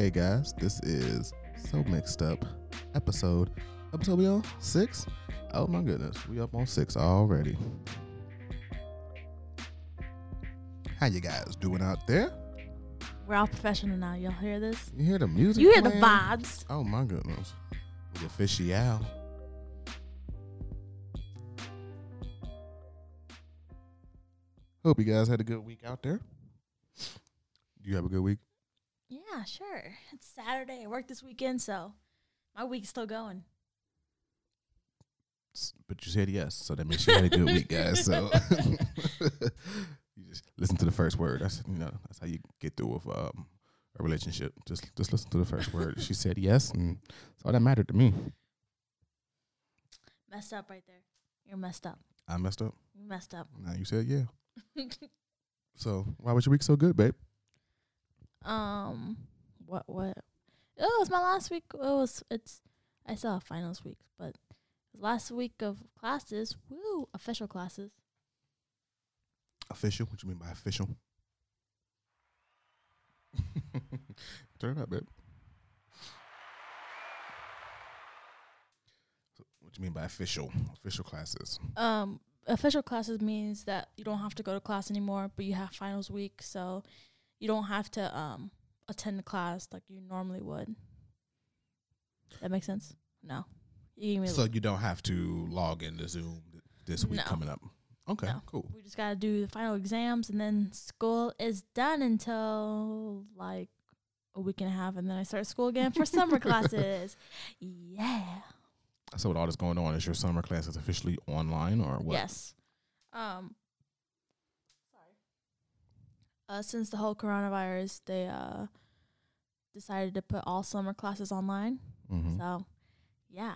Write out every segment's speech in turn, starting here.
Hey guys, this is So Mixed Up episode. Episode we on? Six? Oh my goodness, we up on six already. How you guys doing out there? We're all professional now. Y'all hear this? You hear the music? You hear the vibes. Oh my goodness. The official. Hope you guys had a good week out there. Do you have a good week? Yeah, sure. It's Saturday. I worked this weekend, so my week's still going. S- But you said yes, so that means you had a good week, guys. So you just listen to the first word. That's you know that's how you get through with um, a relationship. Just just listen to the first word. She said yes, and that's all that mattered to me. Messed up right there. You're messed up. I messed up. You messed up. Now you said yeah. So why was your week so good, babe? Um, what what? Oh, it was my last week. It was it's. I still have finals week, but last week of classes. Woo, official classes. Official? What you mean by official? Turn it up, babe. So what you mean by official? Official classes. Um, official classes means that you don't have to go to class anymore, but you have finals week, so you don't have to um attend the class like you normally would. That makes sense? No. You So you don't have to log into Zoom this week No. coming up. Okay, No. cool. we just gotta do the final exams and then school is done until like a week and a half and then I start school again for summer classes. Yeah. So with all this going on, is your summer classes officially online or what? Yes. Um. Uh since the whole coronavirus, they uh decided to put all summer classes online. hmm So yeah.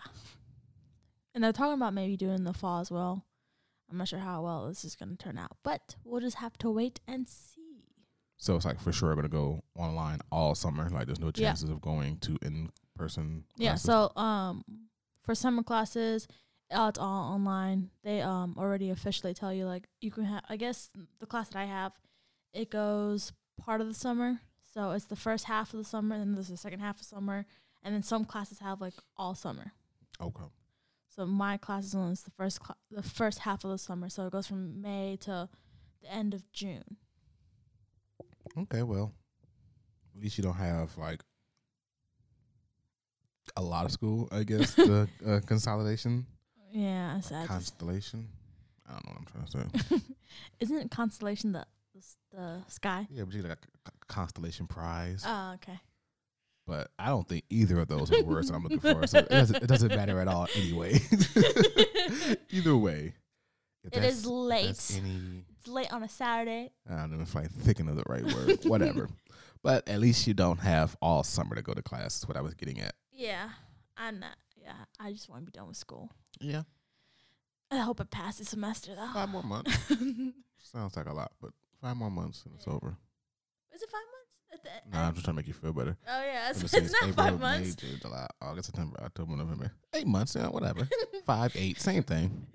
And they're talking about maybe doing the fall as well. I'm not sure how well this is gonna turn out. But we'll just have to wait and see. So it's like for sure going to go online all summer. Like there's no Yeah. chances of going to in person. Yeah, so um for summer classes, uh, it's all online. They um already officially tell you like you can have I guess the class that I have, it goes part of the summer. So it's the first half of the summer and then there's the second half of summer and then some classes have like all summer. okay. So my class is only the first cla- the first half of the summer. So it goes from May to the end of June. Okay, well, at least you don't have like a lot of school. I guess the uh, consolidation, Yeah, I just, constellation. I don't know what I'm trying to say. isn't constellation the the, sky? yeah, but you get like a c- constellation prize. Oh, okay. but I don't think either of those are the words that I'm looking for. So it doesn't, it doesn't matter at all anyway. either way, It is late. Any It's late on a Saturday. I don't know if I'm thinking of the right word. Whatever. But at least you don't have all summer to go to class. Is what I was getting at. Yeah, I'm not. Yeah, I just want to be done with school. Yeah, I hope it passes the semester though. five more months. Sounds like a lot, but five more months and it's over. Is it five months? At the No, I'm just trying to make you feel better. oh yeah, it's, it's not April, five May, months. June, July, August, September, October, November. Eight months, yeah, whatever. five, eight, same thing.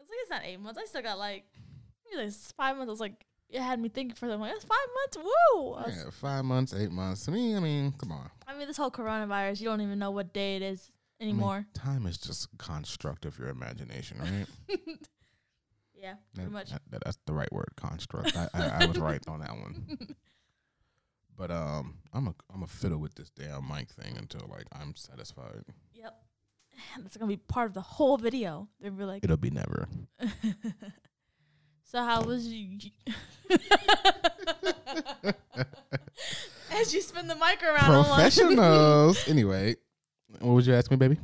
It's like it's not eight months. I still got like, like five months. I was like, it had me thinking for them. Like that's five months. Woo! Yeah, five months, eight months. To me, I mean, come on. I mean, this whole coronavirus, you don't even know what day it is I mean, anymore. time is just construct of your imagination, right? yeah, pretty That- much. that- that- that's the right word, construct. I, I, I was right on that one. But um, I'm a I'm a fiddle with this damn mic thing until like I'm satisfied. Yep. That's gonna be part of the whole video. They'll be like, It'll be never. so how was you? As you spin the mic around, Professionals. anyway, what would you ask me, baby?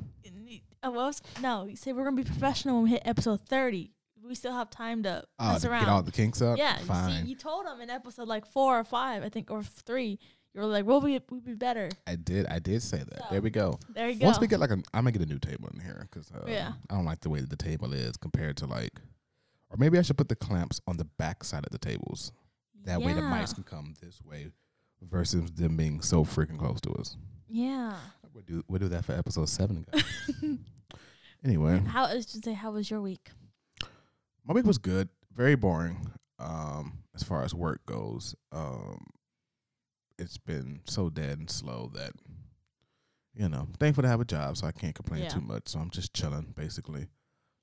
Uh, what was, no, you say we're gonna be professional when we hit episode thirty. We still have time to Oh, mess to around. get all the kinks up. yeah, you see, you told them in episode like four or five, I think, or three. You were like, "We'll be, we'll be better." I did. I did say that. So, there we go. There you go. Once we get like a, I'm gonna get a new table in here because uh, Yeah. I don't like the way that the table is compared to like, or maybe I should put the clamps on the back side of the tables. That way the Yeah. mics can come this way versus them being so freaking close to us. Yeah. We'll do we'll do that for episode seven, guys. anyway, How I should say, how was your week? My week was good. Very boring. Um, as far as work goes. Um, it's been so dead and slow that you know, thankful to have a job, so I can't complain Yeah. too much. So I'm just chilling, basically.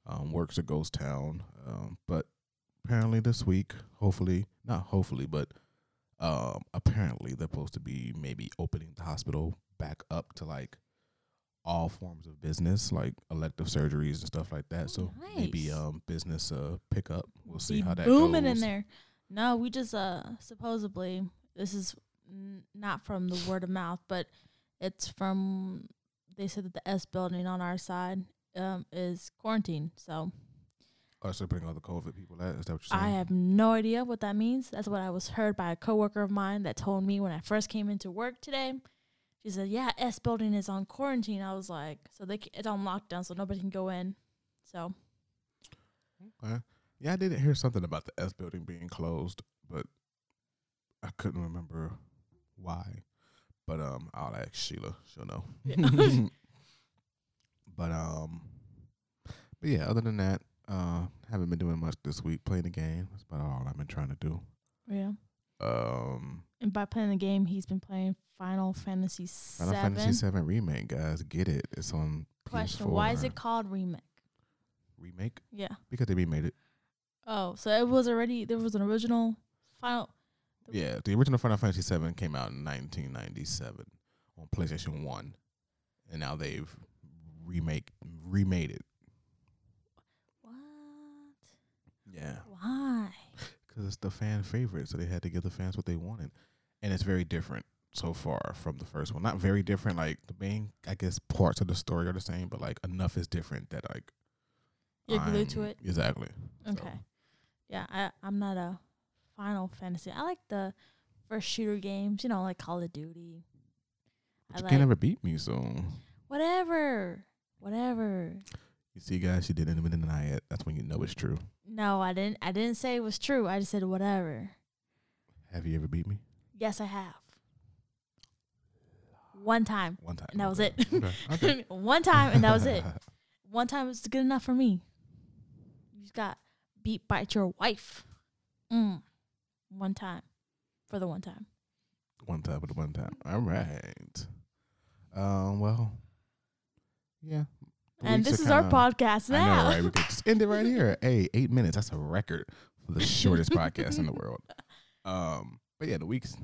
Um, work's a ghost town, um, but apparently this week, hopefully, not hopefully, but um, apparently they're supposed to be maybe opening the hospital back up to like all forms of business, like elective surgeries and stuff like that. Oh, so maybe um business uh pick up. We'll see Be how that booming goes. in there. No, we just uh supposedly this is n- not from the word of mouth, but it's from they said that the S building on our side um is quarantine. So Oh, so putting all the COVID people at is that what you're saying? I have no idea what that means. That's what I was heard by a coworker of mine that told me when I first came into work today. She said, "Yeah, S building is on quarantine." I was like, "So they c- it's on lockdown, so nobody can go in." So Okay. Yeah, I did hear something about the S building being closed, but I couldn't remember why. But um, I'll ask Sheila. She'll know. Yeah. but um, but yeah. Other than that, uh, haven't been doing much this week. Playing the game. That's about all I've been trying to do. yeah, Um, and by playing the game, he's been playing Final Fantasy Final. Fantasy Seven remake, guys, get it. It's on Question: Why is it called remake? remake? Yeah. Because they remade it. Oh, so it was already there was an original Final. Yeah, the original Final Fantasy Seven came out in 1997 on PlayStation One, and now they've remake remade it. What? Yeah, Why? because it's the fan favorite, so they had to give the fans what they wanted, and it's very different so far from the first one. Not very different, like the main, I guess, parts of the story are the same, but like enough is different that like You're glued to it. Exactly. So, Okay. Yeah, I I'm not a Final Fantasy. I like the first shooter games, you know, like Call of Duty. but I you like can't ever beat me, so whatever. Whatever. you see, guys, she didn't even deny it. That's when you know it's true. No, I didn't I didn't say it was true. I just said whatever. Have you ever beat me? Yes, I have. One time. One time. And that was it. Okay. okay. One time and that was it. One time was good enough for me. You just got beat by your wife. Mm. One time. For the one time. One time with the one time. All right. Um. Well. Yeah. and this is our kinda- podcast now. I know, right? We could just end it right here. Hey, eight minutes. That's a record for the shortest podcast in the world. Um. But yeah, the weeks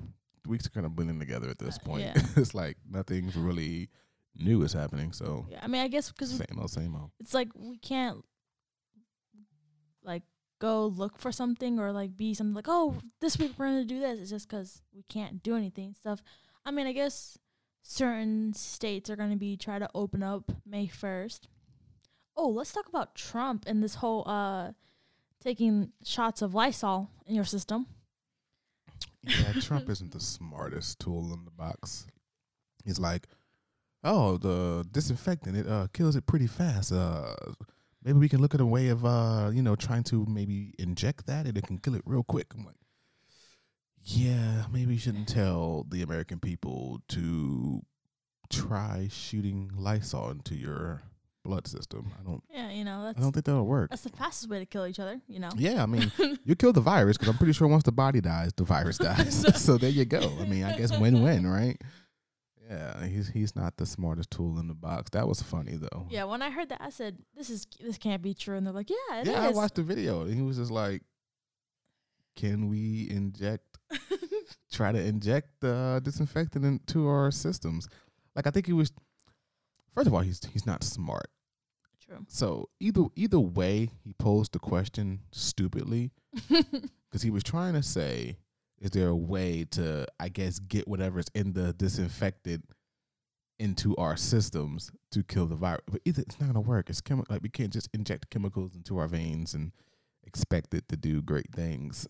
the weeks are kind of blending together at this Uh, point. yeah. it's like nothing's really new is happening. So Yeah, I mean, I guess because same old, same old. it's like we can't like go look for something or like be something like, oh, this week we're gonna do this. It's just because we can't do anything stuff. I mean, I guess certain states are gonna be try to open up May first. Oh, let's talk about Trump and this whole uh taking shots of Lysol in your system. Yeah, Trump isn't the smartest tool in the box. He's like, oh, the disinfectant it uh kills it pretty fast. Uh, maybe we can look at a way of uh you know trying to maybe inject that and it can kill it real quick. I'm like, yeah, maybe you shouldn't tell the American people to try shooting Lysol into your blood system. I don't. Yeah, you know that's, I don't think that'll work. that's the fastest way to kill each other. You know. Yeah, I mean, you kill the virus because I'm pretty sure once the body dies, the virus dies. so there you go. I mean, I guess win-win, right? Yeah, he's he's not the smartest tool in the box. That was funny though. Yeah, when I heard that, I said, "This is this can't be true," and they're like, "Yeah, it is." yeah, I watched the video and he was just like, "Can we inject? Try to inject the disinfectant into our systems?" Like I think he was. First of all, he's he's not smart. True. So either either way, he posed the question stupidly because he was trying to say, "Is there a way to, I guess, get whatever's in the disinfectant into our systems to kill the virus?" But either it's not gonna work. It's chemi- like we can't just inject chemicals into our veins and expect it to do great things.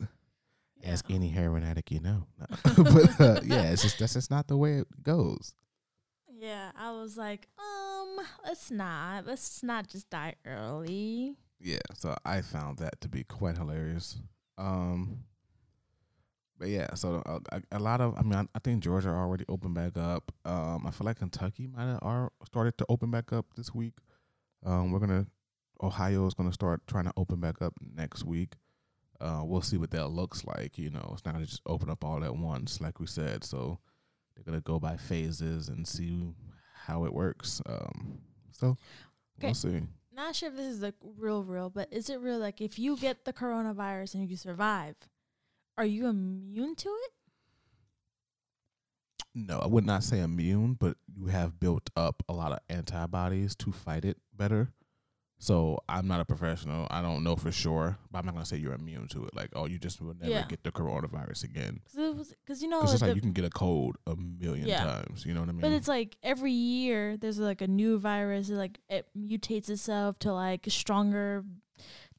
Ask any heroin addict you know. But uh, yeah, it's just that's just not the way it goes. Yeah, I was like, um, let's not, let's not just die early. Yeah, so I found that to be quite hilarious. Um, but yeah, so uh, a, a lot of, I mean, I, I think Georgia already opened back up. Um, I feel like Kentucky might have started to open back up this week. Um, we're gonna, Ohio is gonna start trying to open back up next week. uh, we'll see what that looks like. You know, it's not gonna just open up all at once, like we said. So they're gonna go by phases and see how it works. Um, so Okay. we'll see. Not sure if this is like real, real, but is it real? Like, if you get the coronavirus and you survive, are you immune to it? No, I would not say immune, but you have built up a lot of antibodies to fight it better. So I'm not a professional. I don't know for sure, but I'm not gonna say you're immune to it. Like, oh, you just will never Yeah. get the coronavirus again. Because it was, because you know, Because it's like like you can get a cold a million Yeah. times. You know what I mean? But it's like every year there's like a new virus. It like it mutates itself to like stronger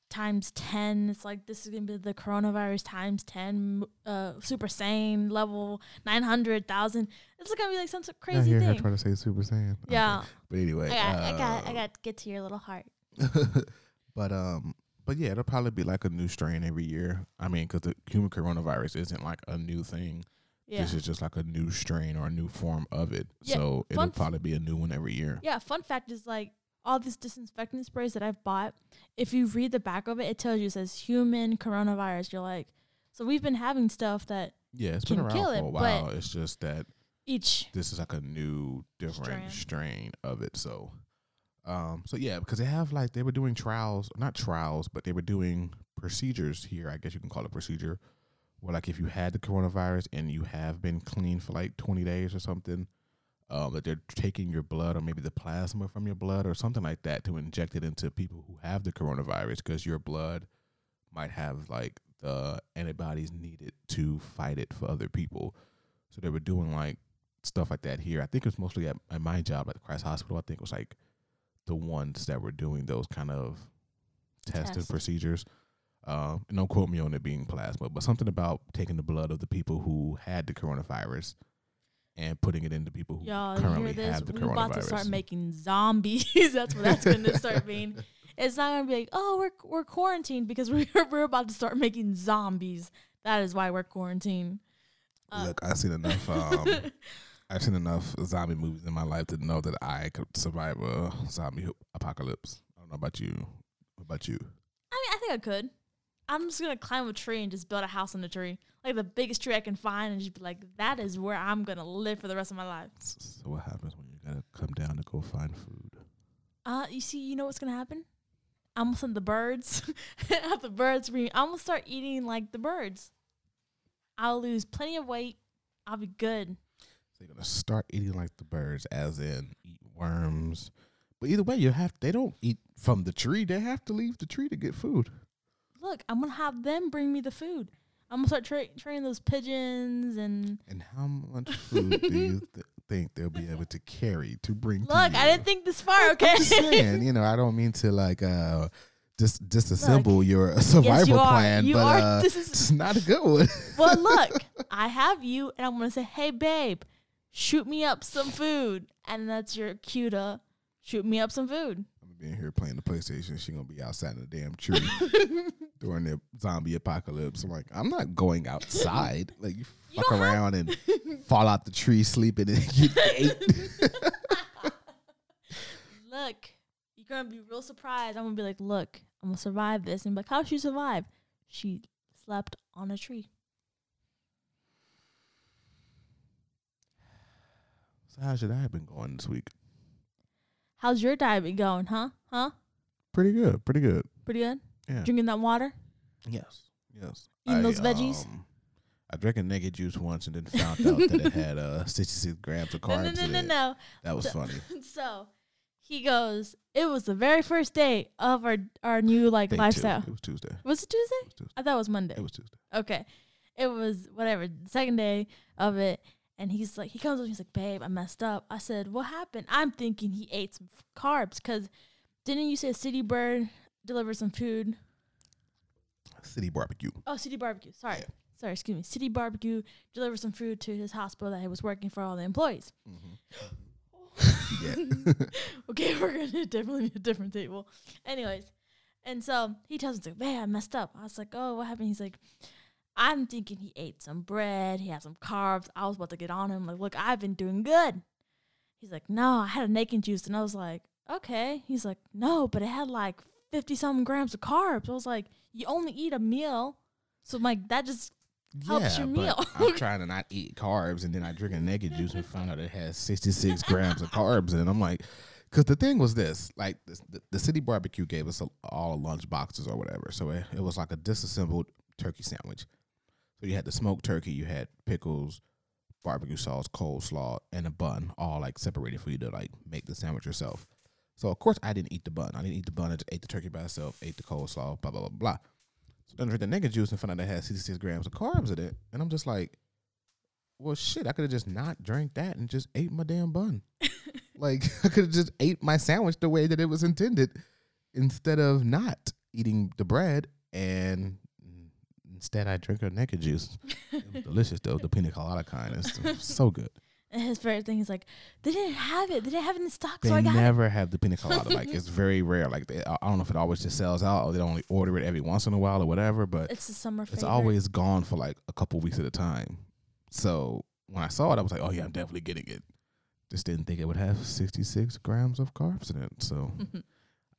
times ten. It's like this is gonna be the coronavirus times ten. Uh, super sane level nine hundred thousand. It's gonna be like some sort of crazy I hear her thing. trying to say Super Saiyan. Yeah, Okay. But anyway, I got, I got, I uh, got to get to your little heart. but um, but yeah, it'll probably be like a new strain every year. I mean, because the human coronavirus isn't like a new thing. Yeah, This is just like a new strain or a new form of it. Yeah, so it'll probably be a new one every year. yeah. Fun fact is like all these disinfectant sprays that I've bought. If you read the back of it, it tells you it says human coronavirus. You're like, so we've been having stuff that Yeah, it's been around for a but- while. It's just that each this is like a new, different strain of it. So, um, so yeah, because they have like they were doing trials, not trials, but they were doing procedures here. I guess you can call it procedure. Where like if you had the coronavirus and you have been clean for like twenty days or something, um, that they're taking your blood or maybe the plasma from your blood or something like that to inject it into people who have the coronavirus because your blood might have like the antibodies needed to fight it for other people. So they were doing like stuff like that here. I think it was mostly at, at my job at the Christ Hospital. I think it was like the ones that were doing those kind of tests and procedures. Um, and don't quote me on it being plasma, but something about taking the blood of the people who had the coronavirus and putting it into people who Y'all, currently have the We're about to start making zombies. that's what that's going to start being. It's not going to be like, oh, we're we're quarantined because we're we're about to start making zombies. That is why we're quarantined. Uh, Look, I've seen enough. Um, I've seen enough zombie movies in my life to know that I could survive a zombie apocalypse. I don't know about you. What about you? I mean, I think I could. I'm just gonna climb a tree and just build a house on the tree, like the biggest tree I can find, and just be like, that is where I'm gonna live for the rest of my life. So what happens when you gotta come down to go find food? Uh, you see, you know what's gonna happen? I'm gonna send the birds. have the birds bring. I'm gonna start eating like the birds. I'll lose plenty of weight. I'll be good. You're gonna start eating like the birds, as in eat worms. But either way, you have they don't eat from the tree. They have to leave the tree to get food. Look, I'm gonna have them bring me the food. I'm gonna start tra- training those pigeons and. And how much food do you th- think they'll be able to carry to bring? to Look, you? I didn't think this far. Okay. I'm just saying, you know, I don't mean to like uh just disassemble your survival yes, you plan, You but are- uh, this is- it's not a good one. well, look, I have you, and I'm gonna say, "Hey, babe, shoot me up some food," and that's your cue to shoot me up some food. I'm gonna be in here playing the PlayStation. She gonna be outside in the damn tree during the zombie apocalypse. I'm like, I'm not going outside. Like you You fuck around and fall out the tree sleeping and get ate. Look, you're gonna be real surprised. I'm gonna be like, "Look, I'm gonna survive this," and be like, "How she survive?" She slept on a tree. So how's your diet been going this week? How's your diet been going, huh? Huh? Pretty good. Pretty good. Pretty good. Yeah. Drinking that water. Yes. Yes. Eating those veggies? um, I drank a naked juice once and then found out that it had uh 66 grams of carbs no, no, in no, it. no. That was So- funny. so he goes. It was the very first day of our our new like Day two. lifestyle. It was Tuesday. It Was it Tuesday? was Tuesday. I thought it was Monday. It was Tuesday. Okay. It was whatever, the second day of it. And he's like, he comes up, he's like, babe, I messed up. I said, what happened? I'm thinking he ate some carbs because didn't you say City Bird delivered some food? City barbecue. Oh, City Barbecue. Sorry. Yeah. Sorry, excuse me. City Barbecue delivered some food to his hospital that he was working for all the employees. Mm-hmm. Yeah. okay, we're gonna definitely need a different table. Anyways, and so he tells us like, "Man, I messed up." I was like, "Oh, what happened?" He's like, "I'm thinking he ate some bread. He had some carbs. I was about to get on him. Like, look, I've been doing good." He's like, "No, I had a naked juice," and I was like, "Okay." He's like, "No, but it had like fifty something grams of carbs." I was like, "You only eat a meal So like, that just helps your meal. I'm trying to not eat carbs, and then I drink a naked juice and find out it has 66 grams of carbs And. I'm like, because the thing was this, like the, the city barbecue gave us a, all lunch boxes or whatever, so it, it was like a disassembled turkey sandwich. So you had the smoked turkey, you had pickles, barbecue sauce, coleslaw, and a bun, all like separated for you to like make the sandwich yourself. So of course I didn't eat the bun. I didn't eat the bun. I just ate the turkey by itself, ate the coleslaw, blah blah blah blah. So then I drink the naked juice and find out it has 66 grams of carbs in it, and I'm just like, well shit, I could have just not drank that and just ate my damn bun. like I could have just ate my sandwich the way that it was intended, instead of not eating the bread and instead I drink a naked juice. It was delicious though, the pina colada kind. It's so good. And his favorite thing is like, they didn't have it. They didn't have it in stock, They so I got it. never have the pina colada. Like it's very rare. Like they, I I don't know if it always just sells out or they only order it every once in a while or whatever. But It's a summer it's favorite. always gone for like a couple weeks at a time. So when I saw it, I was like, oh yeah, I'm definitely getting it. Just didn't think it would have 66 grams of carbs in it. So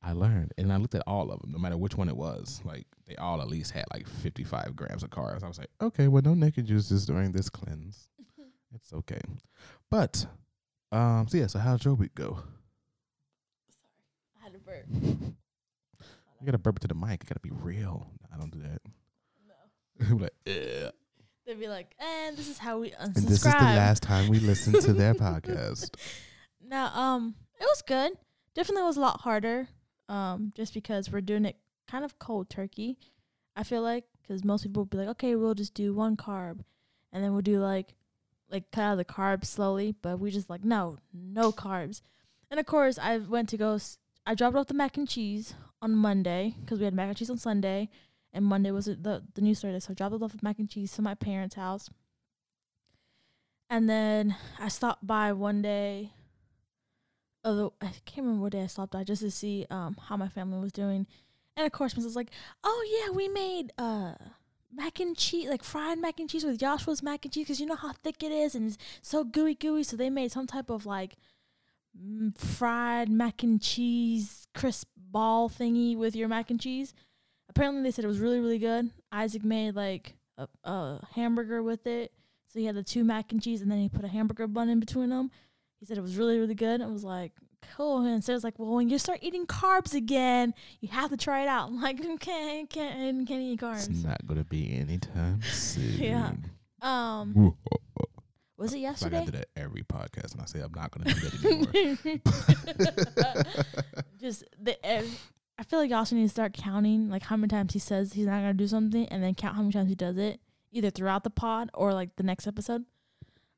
I learned, and I looked at all of them, no matter which one it was. Like they all at least had like 55 grams of carbs. I was like, okay, well, no naked juices during this cleanse. it's okay. But um, so yeah. So how'd your week go? Sorry, I had a burp. You gotta burp to the mic. You gotta be real. I don't do that. No. I'm like, "Ugh." They'd be like, and this is how we unsubscribe. and this is the last time we listen to their podcast. No, um, it was good. Definitely was a lot harder. Um, just because we're doing it kind of cold turkey. I feel like because most people would be like, okay, we'll just do one carb, and then we'll do like, like cut out the carbs slowly. But we just like no, no carbs. And of course, I went to go. s- I dropped off the mac and cheese on Monday because we had mac and cheese on Sunday, and Monday was the the new Thursday. So I dropped off the mac and cheese to my parents' house. And then I stopped by one day although I can't remember what day I stopped by just to see um how my family was doing. And of course, Mrs. was like, "Oh yeah, we made uh mac and cheese, like fried mac and cheese with Joshua's mac and cheese, because you know how thick it is and it's so gooey gooey. So they made some type of like mm, fried mac and cheese crisp ball thingy with your mac and cheese. Apparently, they said it was really really good. Isaac made like a, a hamburger with it. So he had the two mac and cheese, and then he put a hamburger bun in between them. He said it was really, really good. I was like, cool. And Sarah's like, well, when you start eating carbs again, you have to try it out. I'm like, okay, can't, can't eat carbs. It's not gonna be anytime soon. Yeah. Um, oh, oh. was it It's like I yesterday? do that every podcast, and I say I'm not gonna do that anymore. Just the. I feel like you also need to start counting like how many times he says he's not gonna do something, and then count how many times he does it, either throughout the pod or like the next episode.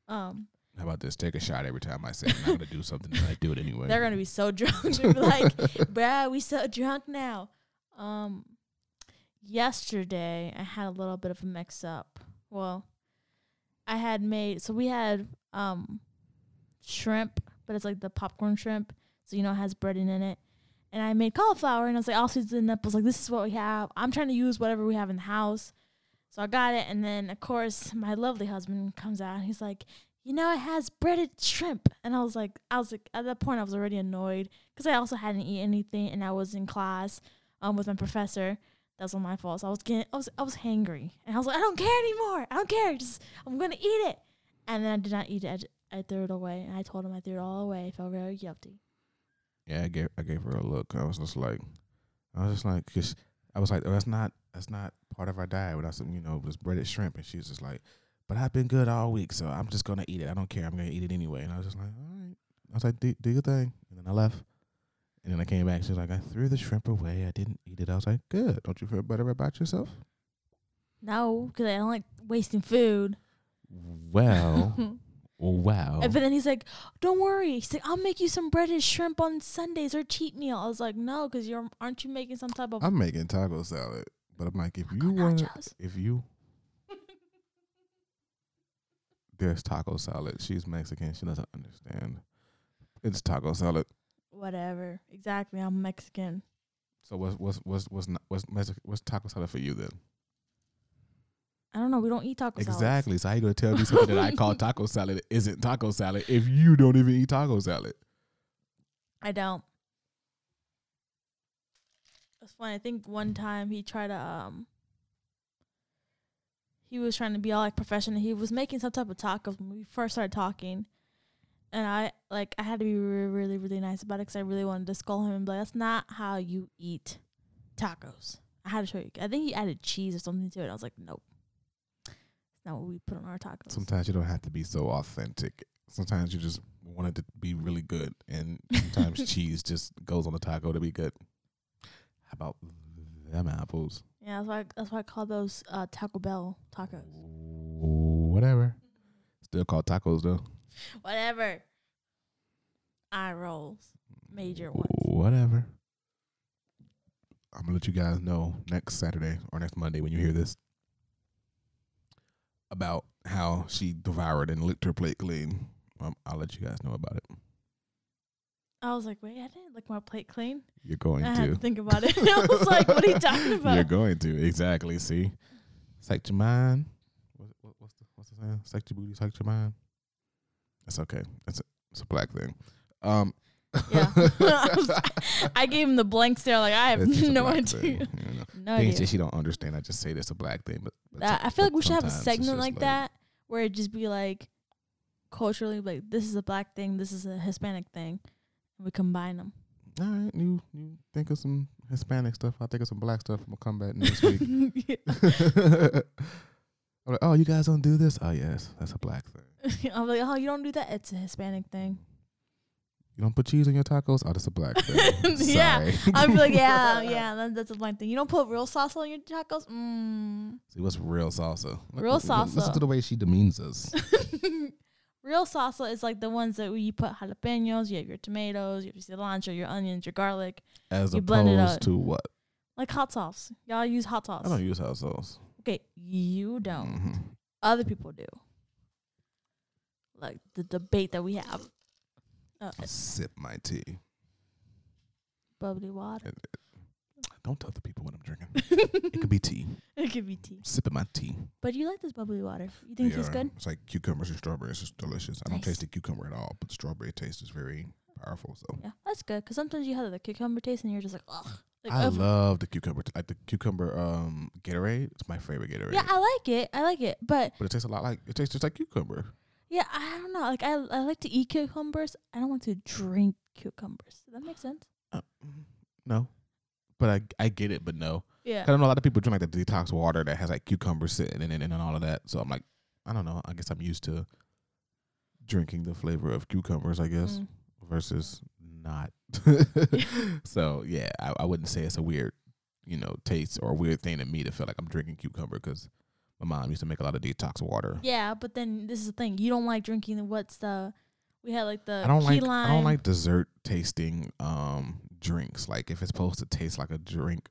Um, How about this? Take a shot every time I say I'm not gonna do something, and I do it anyway. They're gonna be so drunk. They'll be like, bruh, we so drunk now. Um yesterday I had a little bit of a mix up. Well, I had made so we had um shrimp, but it's like the popcorn shrimp. So you know it has bread in it. And I made cauliflower and I was like, I'll season up. I was like, this is what we have. I'm trying to use whatever we have in the house. So I got it and then of course my lovely husband comes out and he's like, you know, it has breaded shrimp. And I was like, I was like, at that point, I was already annoyed because I also hadn't eaten anything and I was in class um, with my professor. That was all my fault. So I was getting, I was, I was hangry. And I was like, I don't care anymore. I don't care. Just, I'm going to eat it. And then I did not eat it. I, I threw it away. And I told him I threw it all away. I felt very guilty. yeah, I gave I gave her a look. I was just like, I was just like, cause I was like, oh, that's not that's not part of our diet. Without some, you know, it was breaded shrimp, and she was just like, but I've been good all week, so I'm just gonna eat it. I don't care. I'm gonna eat it anyway. And I was just like, all right. I was like, do, do your thing. And then I left. And then I came back. She was like, I threw the shrimp away. I didn't eat it. I was like, good. Don't you feel better about yourself? No, because I don't like wasting food. Well, wow. And but then he's like, "Don't worry." He's like, "I'll make you some breaded shrimp on Sundays or cheat meal." I was like, "No, because you're aren't you making some type of I'm making taco salad, but I'm like, if oh you want, if you, there's taco salad. She's Mexican. She doesn't understand. It's taco salad. whatever?" Exactly. I'm Mexican. So what's what's what's what's not, what's what's taco salad for you then? I don't know. We don't eat taco salads. Exactly. So how you gonna tell me something that I call taco salad isn't taco salad if you don't even eat taco salad? I don't. It's funny. I think one time he tried to um he was trying to be all like professional. He was making some type of tacos when we first started talking, and I like I had to be really, really, really nice about it because I really wanted to scold him and be like, "That's not how you eat tacos." I had to show you. I think he added cheese or something to it. I was like, "Nope, it's not what we put on our tacos." Sometimes you don't have to be so authentic. Sometimes you just want it to be really good, and sometimes cheese just goes on the taco to be good. How about them apples? Yeah, that's why that's why I call those uh, Taco Bell tacos. Whatever. Still called tacos though. Whatever. Eye rolls, major ones. Whatever. I'm gonna let you guys know next Saturday or next Monday when you hear this about how she devoured and licked her plate clean. Um, I'll let you guys know about it. I was like, wait, I didn't lick my plate clean. You're going I to. to think about it. I was like, what are you talking about? You're going to exactly. See, psych your mind. What, what, what's the what's the saying? Psych your booty, psych your mind. That's okay. That's a, it's a black thing. Um. Yeah. I gave him the blank stare, like I have just no idea. thing, you know. No idea. say she don't understand. I just say it's a black thing, but, but That, some- I feel like we should have a segment just like that where it just be like culturally, like this is a black thing, this is a Hispanic thing, we combine them. All right, you you think of some Hispanic stuff. I'll think of some black stuff. I'm gonna come back next week. I'm like, oh, you guys don't do this? Oh, yes, that's a black thing. I'm like, oh, you don't do that. It's a Hispanic thing. You don't put cheese on your tacos? Oh, that's a black thing. Yeah, I'm like, yeah, yeah, that, that's a black thing. You don't put real salsa on your tacos. Mm. See, what's real salsa? Real Listen- Listen salsa. to the way she demeans us. Real salsa is like the ones that you put jalapenos. You have your tomatoes, you have your cilantro, your onions, your garlic, As You blend it opposed to what? like hot sauce. Y'all use hot sauce. I don't use hot sauce. Okay, you don't. Mhm. Other people do. Like the debate that we have. Uh, Sip my tea. bubbly water. Don't tell the people what I'm drinking. it could be tea. it could be tea. Sipping my tea. But you like this bubbly water. You think it tastes good? It's like cucumbers and strawberries. It's delicious. I don't taste the cucumber at all, but the strawberry taste is very powerful. So Yeah, that's good. Because sometimes you have the cucumber taste and you're just like, ugh. Like, I love the cucumber. Like the cucumber um Gatorade. It's my favorite Gatorade. yeah, I like it. I like it. But but it tastes a lot like it tastes just like cucumber. yeah, I don't know. Like I, I like to eat cucumbers. I don't want to drink cucumbers. Does that make sense? Uh, mm, no, but I I get it, but no. Yeah. I don't know a lot of people drink like the detox water that has like cucumber sitting in it and all of that. So I'm like, I don't know. I guess I'm used to drinking the flavor of cucumbers. I guess Mm. versus not. so yeah, I, I wouldn't say it's a weird, you know, taste or a weird thing to me to feel like I'm drinking cucumber because my mom used to make a lot of detox water. Yeah, but then this is the thing. You don't like drinking the what's the we had like the I don't key like lime. I don't like dessert tasting um drinks. Like if it's supposed to taste like a drink,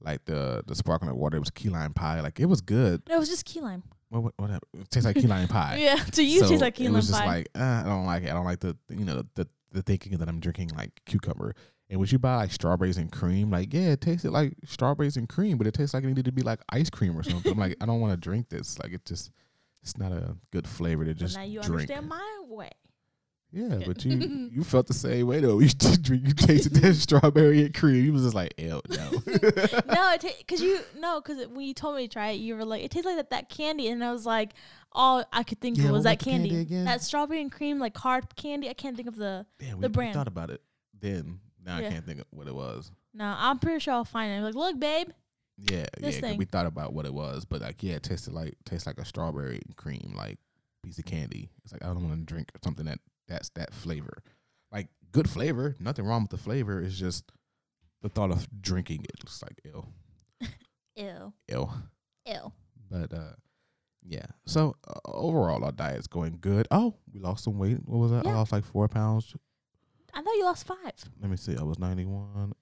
like the the sparkling water, it was key lime pie. Like it was good. No, it was just key lime. What what whatever. It tastes like key lime pie. Yeah, to you it So tastes like key it lime was just pie. like uh, I don't like it. I don't like the you know the the thinking that I'm drinking like cucumber. And would you buy like strawberries and cream, like yeah, it tasted like strawberries and cream, but it tastes like it needed to be like ice cream or something. I'm like I don't want to drink this. Like it just it's not a good flavor to just now you drink. understand my way. Yeah, but you you felt the same way though. You drink, you tasted that strawberry and cream. You was just like, ew, no. no, it because you no, because when you told me to try it, you were like, it tastes like that, that candy, and I was like, all I could think Yeah, of was that candy candy, that strawberry and cream like hard candy. I can't think of the. Damn, we, The we brand. thought about it then. Now Yeah. I can't think of what it was. No, I'm pretty sure I'll find it. Like, look, babe. Yeah, yeah. We thought about what it was, but like, yeah, it tasted like tastes like a strawberry and cream, like piece of candy. It's like I don't want to drink something that that's that flavor. Like good flavor, nothing wrong with the flavor. It's just the thought of drinking it looks like ill. Ew. Ew. Ew. But uh, yeah. So uh, overall, our diet's going good. Oh, we lost some weight. What was that? Yeah. I lost like four pounds. I thought you lost five. Let me see. I was 91,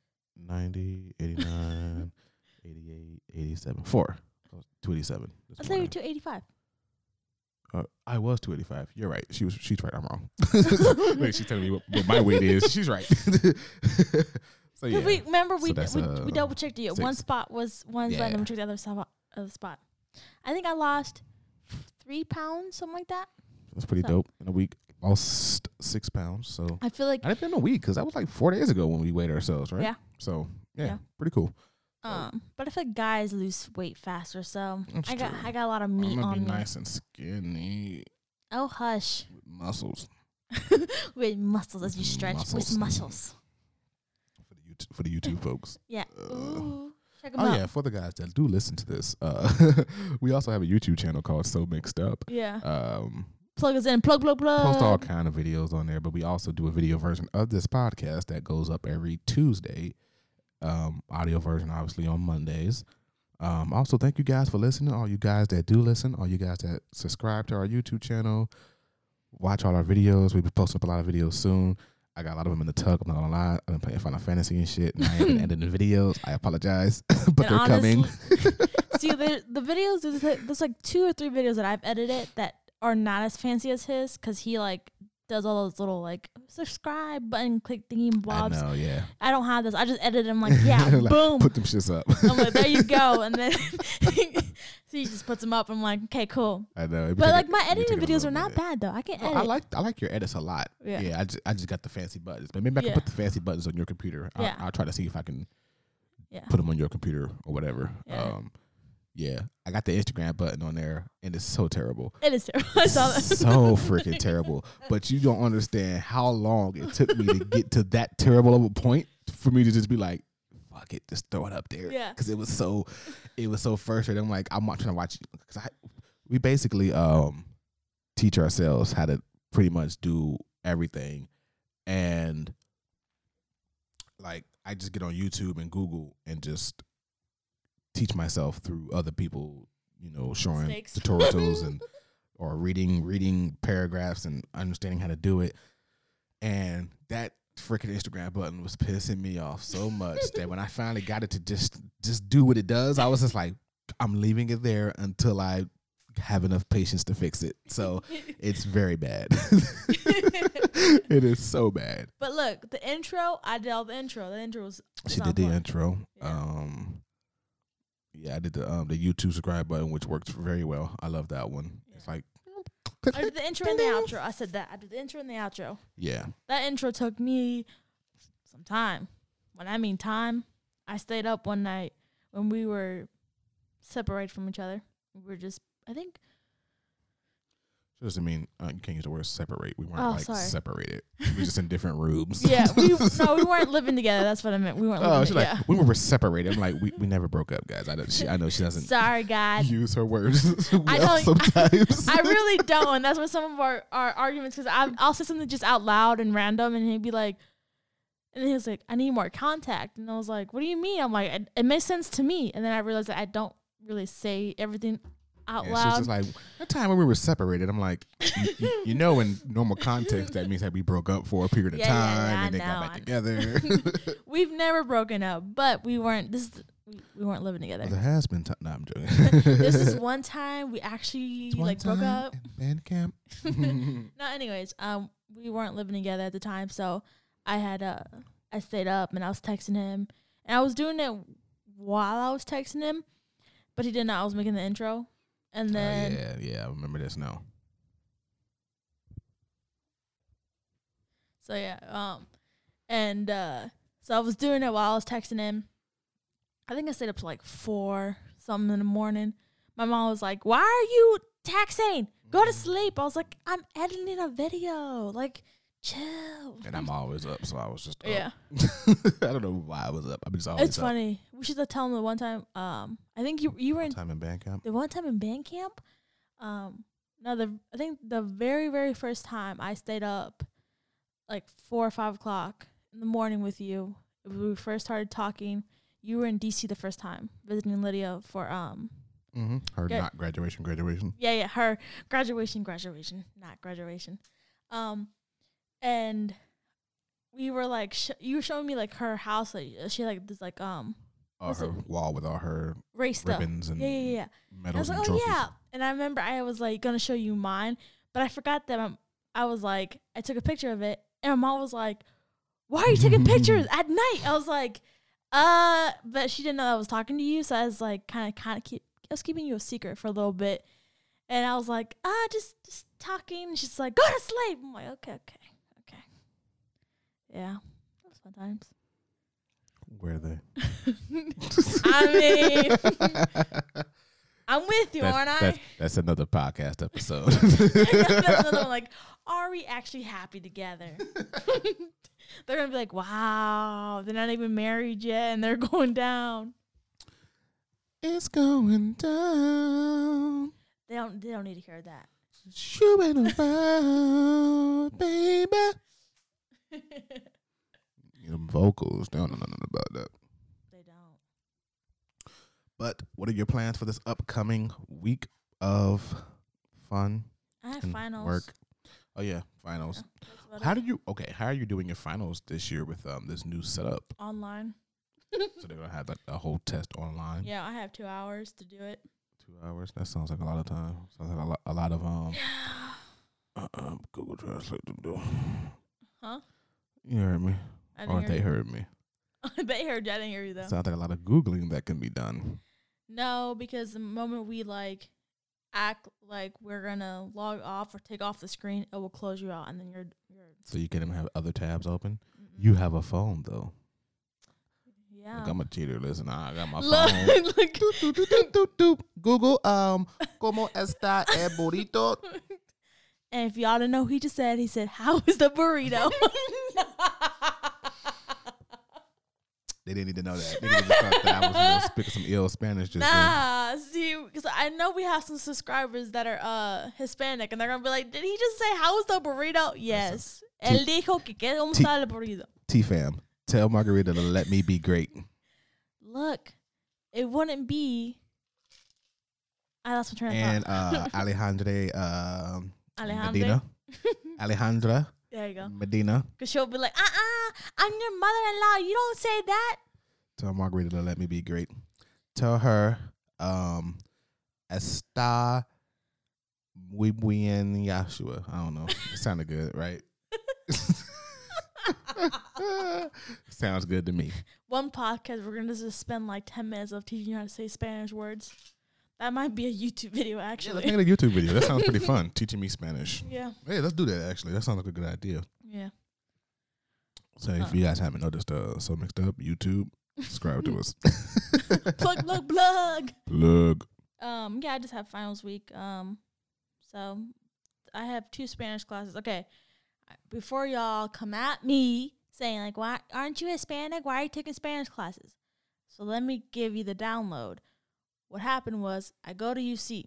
90, 89, 88, 87, four. I was 287. I thought you were 285. Uh, I was 285. You're right. She was. She's right. I'm wrong. Wait, she's telling me what, what my weight is. She's right. so yeah. We remember we So we, uh, we double checked you. One spot was one spot, and Yeah. we checked the other spot. Other spot. I think I lost three pounds, something like that. That's pretty so- dope. In a week, lost six pounds. So I feel like I didn't been a week because that was like four days ago when we weighed ourselves, right? Yeah. So yeah, Yeah. pretty cool. Um, but I feel like guys lose weight faster, so That's I got true. I got a lot of meat I'm gonna on be me. nice and skinny Oh hush, with muscles with muscles as you stretch Muscles. with muscles. for the YouTube, for the YouTube folks. Yeah. Uh, Ooh, check 'em Oh out. yeah, for the guys that do listen to this, uh, we also have a YouTube channel called So Mixed Up. Yeah. Um, Plug us in. Plug plug plug. post all kind of videos on there, but we also do a video version of this podcast that goes up every Tuesday. Um, audio version obviously on Mondays. Um, also thank you guys for listening. All you guys that do listen, all you guys that subscribe to our YouTube channel, watch all our videos. We'll be posting up a lot of videos soon. I got a lot of them in the tuck. I'm not gonna lie. I've been playing Final Fantasy and shit, and I ain't been the videos. I apologize, but And they're coming. See, the the videos there's like, there's like two or three videos that I've edited that are not as fancy as his because he like does all those little like subscribe button click thingy blobs? I bobs. know, yeah. I, don't have this. I just edit them like yeah, Like, boom. Put them shits up. I'm like there you go, and then so he just puts them up. I'm like okay, cool. I know. But like my editing videos are not bit. bad though. I can edit. I like I like your edits a lot. Yeah. Yeah, I just I just got the fancy buttons, but maybe I can Yeah. put the fancy buttons on your computer. I'll, Yeah. I'll try to see if I can Yeah. put them on your computer or whatever. Yeah. Um, yeah, I got the Instagram button on there, and it's so terrible. It is terrible. I saw that. so freaking terrible. But you don't understand how long it took me to get to that terrible of a point for me to just be like, "Fuck it, just throw it up there." Yeah. because it was so, it was so frustrating. I'm like, I'm not trying to watch because I, we basically um teach ourselves how to pretty much do everything, and like I just get on YouTube and Google and just teach myself through other people, you know, showing Mistakes. tutorials and or reading reading paragraphs and understanding how to do it. And that freaking Instagram button was pissing me off so much that when I finally got it to just just do what it does, I was just like, I'm leaving it there until I have enough patience to fix it. So it's very bad. it is so bad. But look, the intro, I did all the intro. The intro was. She was did the point. intro. Yeah. Um yeah, I did the um the YouTube subscribe button, which works very well. I love that one. It's like I did the intro and the outro. I said that. I did the intro and the outro. yeah. That intro took me some time. When I mean time, I stayed up one night when we were separated from each other. We were just, I think, So doesn't mean uh, you can't use the word separate. We weren't Oh, like sorry. separated. We were just in different rooms. yeah, we no, we weren't living together. That's what I meant. We weren't Oh, living she's together. like when we were separated. I'm like, we, we never broke up, guys. I know she I know she doesn't Sorry, guys. use her words I don't- sometimes. I really don't. And that's what some of our, our arguments, because I'll say something just out loud and random, and he'd be like, and he was like, I need more contact. And I was like, what do you mean? I'm like, it, it makes sense to me. And then I realized that I don't really say everything out And she was just like, that time when we were separated, I'm like, you, you- know, in normal context, that means that we broke up for a period of Yeah, yeah, time yeah, I and they know, got I back together. We've never broken up, but we weren't, this is, we, we weren't living together. there has been time. No, I'm joking. this is one time we actually like broke up. band camp. No, anyways, um, we weren't living together at the time, so I had uh, I stayed up and I was texting him, and I was doing it while I was texting him, but he didn't know I was making the intro, and Oh, then yeah, yeah, I remember this now. so yeah, um, and uh, so I was doing it while I was texting him. I think I stayed up to like four something in the morning. My mom was like, "Why are you texting? Go to sleep." I was like, "I'm editing a video. Like, chill." And I'm always up, so I was just up. yeah. I don't know why I was up. I'm just always It's up. funny. We should tell him the one time. Um, I think you you were in Time in band camp. the one time in band camp. Um, no, the I think the very very first time I stayed up, like four or five o'clock in the morning with you. when We first started talking. You were in DC the first time visiting Lydia for um Mm-hmm. Her Yeah. not graduation, graduation. yeah yeah her graduation graduation not graduation, um, and we were like sh- you were showing me like her house like she had, like this like um What's her it? wall with all her race stuff. ribbons and Yeah yeah yeah. And I was like, and oh yeah. And I remember I was like gonna show you mine, but I forgot that I'm, I was like, I took a picture of it, and my mom was like, "Why are you taking pictures at night?" I was like, "Uh," but she didn't know I was talking to you, so I was like, kind of, kind of keep, I was keeping you a secret for a little bit, and I was like, "Ah, just, just talking." And she's like, "Go to sleep." I'm like, "Okay, okay, okay." Yeah, was fun times. Where are they? I mean, I'm with you, That's, aren't I? that's, that's another podcast episode. That's another one, like, are we actually happy together? they're gonna be like, wow, they're not even married yet, and they're going down. it's going down. They don't. They don't need to hear that. Shooting about, baby. Know, vocals. They don't know nothing about that. they don't. But what are your plans for this upcoming week of fun I have finals. work? Oh yeah, finals. Yeah, How did you? Okay, how are you doing your finals this year with um this new setup? online? So they're gonna have like a whole test online. Yeah, I have two hours to do it. Two hours. That sounds like a lot of time. Sounds like a lot, a lot of um uh, um, Google Translate to do. Huh? You heard me, I or they hear heard me. they heard you. I didn't hear you though. Sounds like a lot of googling that can be done. No, because the moment we like act like we're gonna log off or take off the screen, it will close you out, and then you're you're. So you can even have other tabs open. mm-mm. You have a phone though. yeah. I'm a cheater. Listen, I got my phone. look. Doop, doop, doop, doop, doop, doop. Google um como está el burrito? and if y'all didn't know, he just said he said, "How is the burrito?" They didn't need to know that. They just thought that I was gonna speak some ill Spanish just then. nah, see, because I know we have some subscribers that are uh Hispanic, and they're gonna be like, "Did he just say how is the burrito?" Yes, él dijo que cómo está el burrito. T fam, tell Margarita to let me be great. Look, it wouldn't be. I lost my train of And thought. uh Alejandra um Alejandra. Medina. Alejandra There you go. Medina. Cause she'll be like, uh uh, I'm your mother-in-law. You don't say that. Tell Margarita to let me be great. Tell her um está muy bien Yahshua. I don't know. It sounded good, right? Sounds good to me. One podcast, we're gonna just spend like ten minutes of teaching you how to say Spanish words. That might be a YouTube video, actually. Yeah, let's make a YouTube video. That sounds pretty fun. Teaching me Spanish. Yeah, Hey, let's do that. Actually, that sounds like a good idea. yeah. So if you guys haven't noticed, uh, so mixed up YouTube, subscribe to us. plug, plug, plug. Plug. Um, yeah, I just have finals week. Um, so I have two Spanish classes. Okay, before y'all come at me saying like, "Why aren't you Hispanic? Why are you taking Spanish classes?" So let me give you the download. What happened was I go to UC,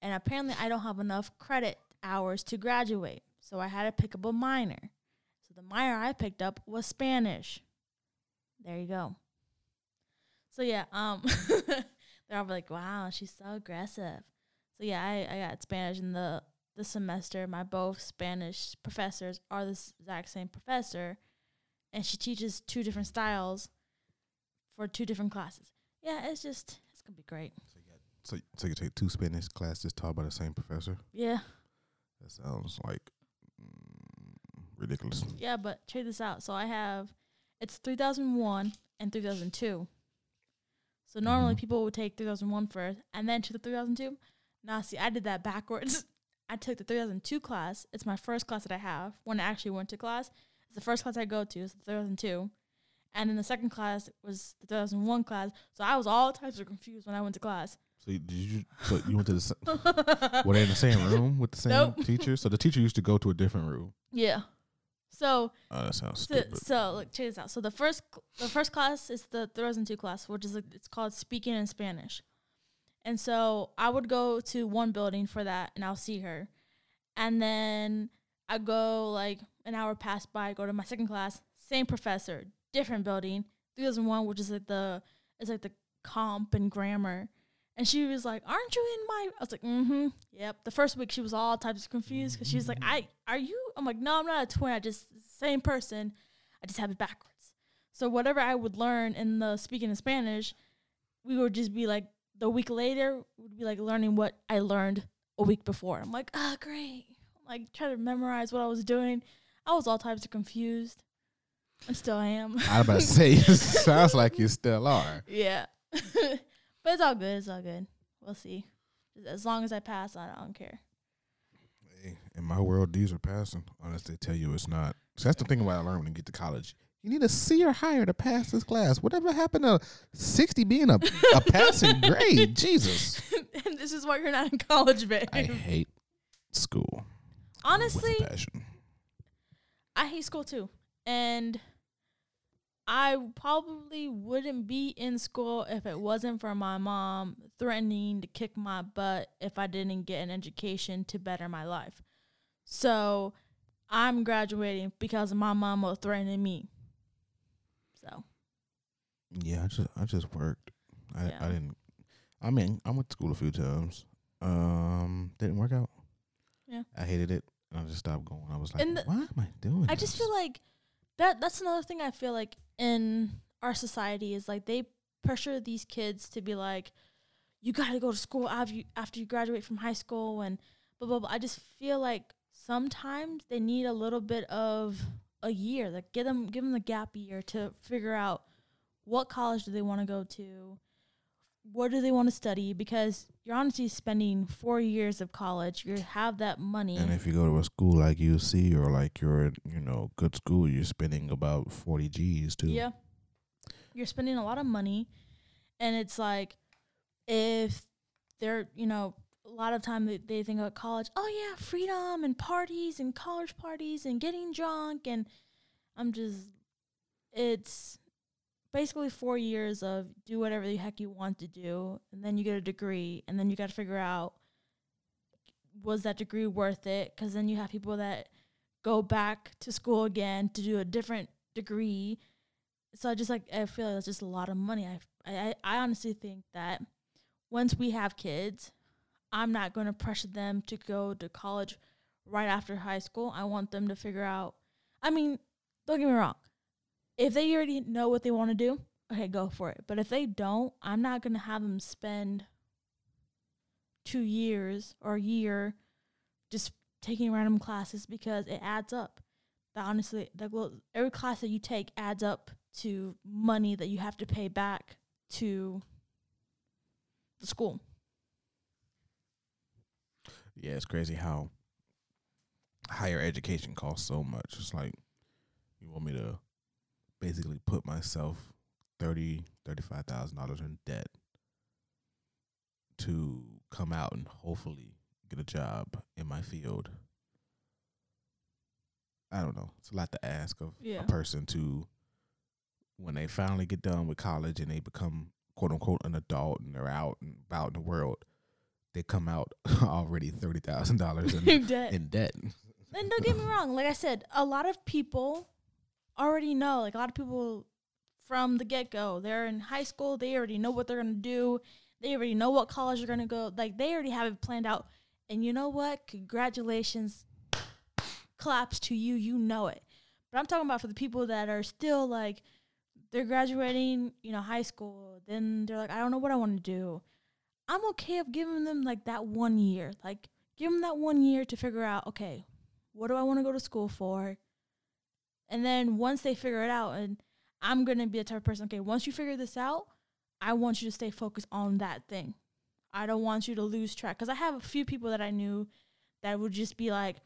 and apparently I don't have enough credit hours to graduate, so I had to pick up a minor. So the minor I picked up was Spanish. There you go. So yeah, um, they're all like, "Wow, she's so aggressive." So yeah, I, I got Spanish in the the semester. My both Spanish professors are the exact same professor, and she teaches two different styles for two different classes. Yeah, it's just it's gonna be great. So, so you take two Spanish classes taught by the same professor. Yeah, That sounds like mm, ridiculous. yeah, but check this out. So I have it's 3001 and 3002. So normally Mhm. people would take 3001 first and then to the 3002. Now, see, I did that backwards. I took the 3002 class. It's my first class that I have when I actually went to class. It's the first class I go to. It's the 3002. And then the second class was the 2001 class. So I was all types of confused when I went to class. So you, did you? So you went to the? sa- Were they in the same room with the same Nope. teacher? So the teacher used to go to a different room. yeah. So Oh, that sounds So, stupid. so look, check this out. So the first the first class is the 2002 class, which is it's called speaking in Spanish. And so I would go to one building for that, and I'll see her, and then I go like an hour passed by, go to my second class, same professor, different building, 3001, which is like the it's like the comp and grammar. And she was like, "Aren't you in my?" I was like, "Mm-hmm, yep." The first week she was all types of confused because she was like, "I are you?" I'm like, "No, I'm not a twin. I just same person. I just have it backwards." So whatever I would learn in the speaking in Spanish, we would just be like the week later would be like learning what I learned a week before. I'm like, "Ah, great!" I'm like trying to memorize what I was doing. I was all types of confused. And still am. I was about to say, it sounds like you still are. Yeah. but it's all good. It's all good. We'll see. As long as I pass, I don't care. Hey, in my world, these are passing. Unless they tell you it's not. So that's the thing about I learned when you get to college. You need a C or higher to pass this class. Whatever happened to 60 being a, a passing grade? Jesus. and this is why you're not in college, babe. I hate school. Honestly, with a passion. I hate school too. And I probably wouldn't be in school if it wasn't for my mom threatening to kick my butt if I didn't get an education to better my life. So I'm graduating because my mom was threatening me. So Yeah, I just I just worked. I Yeah. I didn't. I mean, I went to school a few times. Um, didn't work out. Yeah. I hated it. And I just stopped going. I was like, the- why am I doing? I just feel like that that's another thing I feel like in our society is like they pressure these kids to be like you got to go to school after you, after you graduate from high school and blah blah blah. I just feel like sometimes they need a little bit of a year, like give them give them the gap year to figure out what college do they want to go to, what do they want to study because you're honestly spending 4 years of college. You have that money. And if you go to a school like UC or like you're in, you know, good school, you're spending about 40 G's too. Yeah. You're spending a lot of money and it's like if they're, you know, a lot of time they, they think about college, oh yeah, freedom and parties and college parties and getting drunk and I'm just it's basically 4 years of do whatever the heck you want to do and then you get a degree and then you got to figure out was that degree worth it cuz then you have people that go back to school again to do a different degree so I just like I feel like it's just a lot of money. I I I honestly think that once we have kids, I'm not going to pressure them to go to college right after high school. I want them to figure out. I mean, don't get me wrong. If they already know what they want to do, okay, go for it. But if they don't, I'm not going to have them spend 2 years or a year just taking random classes because it adds up. That honestly, that will, every class that you take adds up to money that you have to pay back to the school. Yeah, it's crazy how higher education costs so much. It's like you want me to basically put myself thirty, thirty-five thousand dollars in debt to come out and hopefully get a job in my field. I don't know. It's a lot to ask of Yeah. a person to when they finally get done with college and they become quote unquote an adult and they're out and about in the world, they come out already thirty thousand dollars in, Debt. in debt. And don't get me wrong, like I said, a lot of people already know. Like a lot of people from the get go, they're in high school. They already know what they're gonna do. They already know what college they're gonna go. Like they already have it planned out. And you know what? Congratulations, claps to you. You know it. But I'm talking about for the people that are still like they're graduating, you know, high school. Then they're like, I don't know what I want to do. I'm okay of giving them like that one year. Like give them that one year to figure out, okay, what do I want to go to school for? And then once they figure it out, and I'm gonna be the type of person, okay, once you figure this out, I want you to stay focused on that thing. I don't want you to lose track. Cause I have a few people that I knew that would just be like,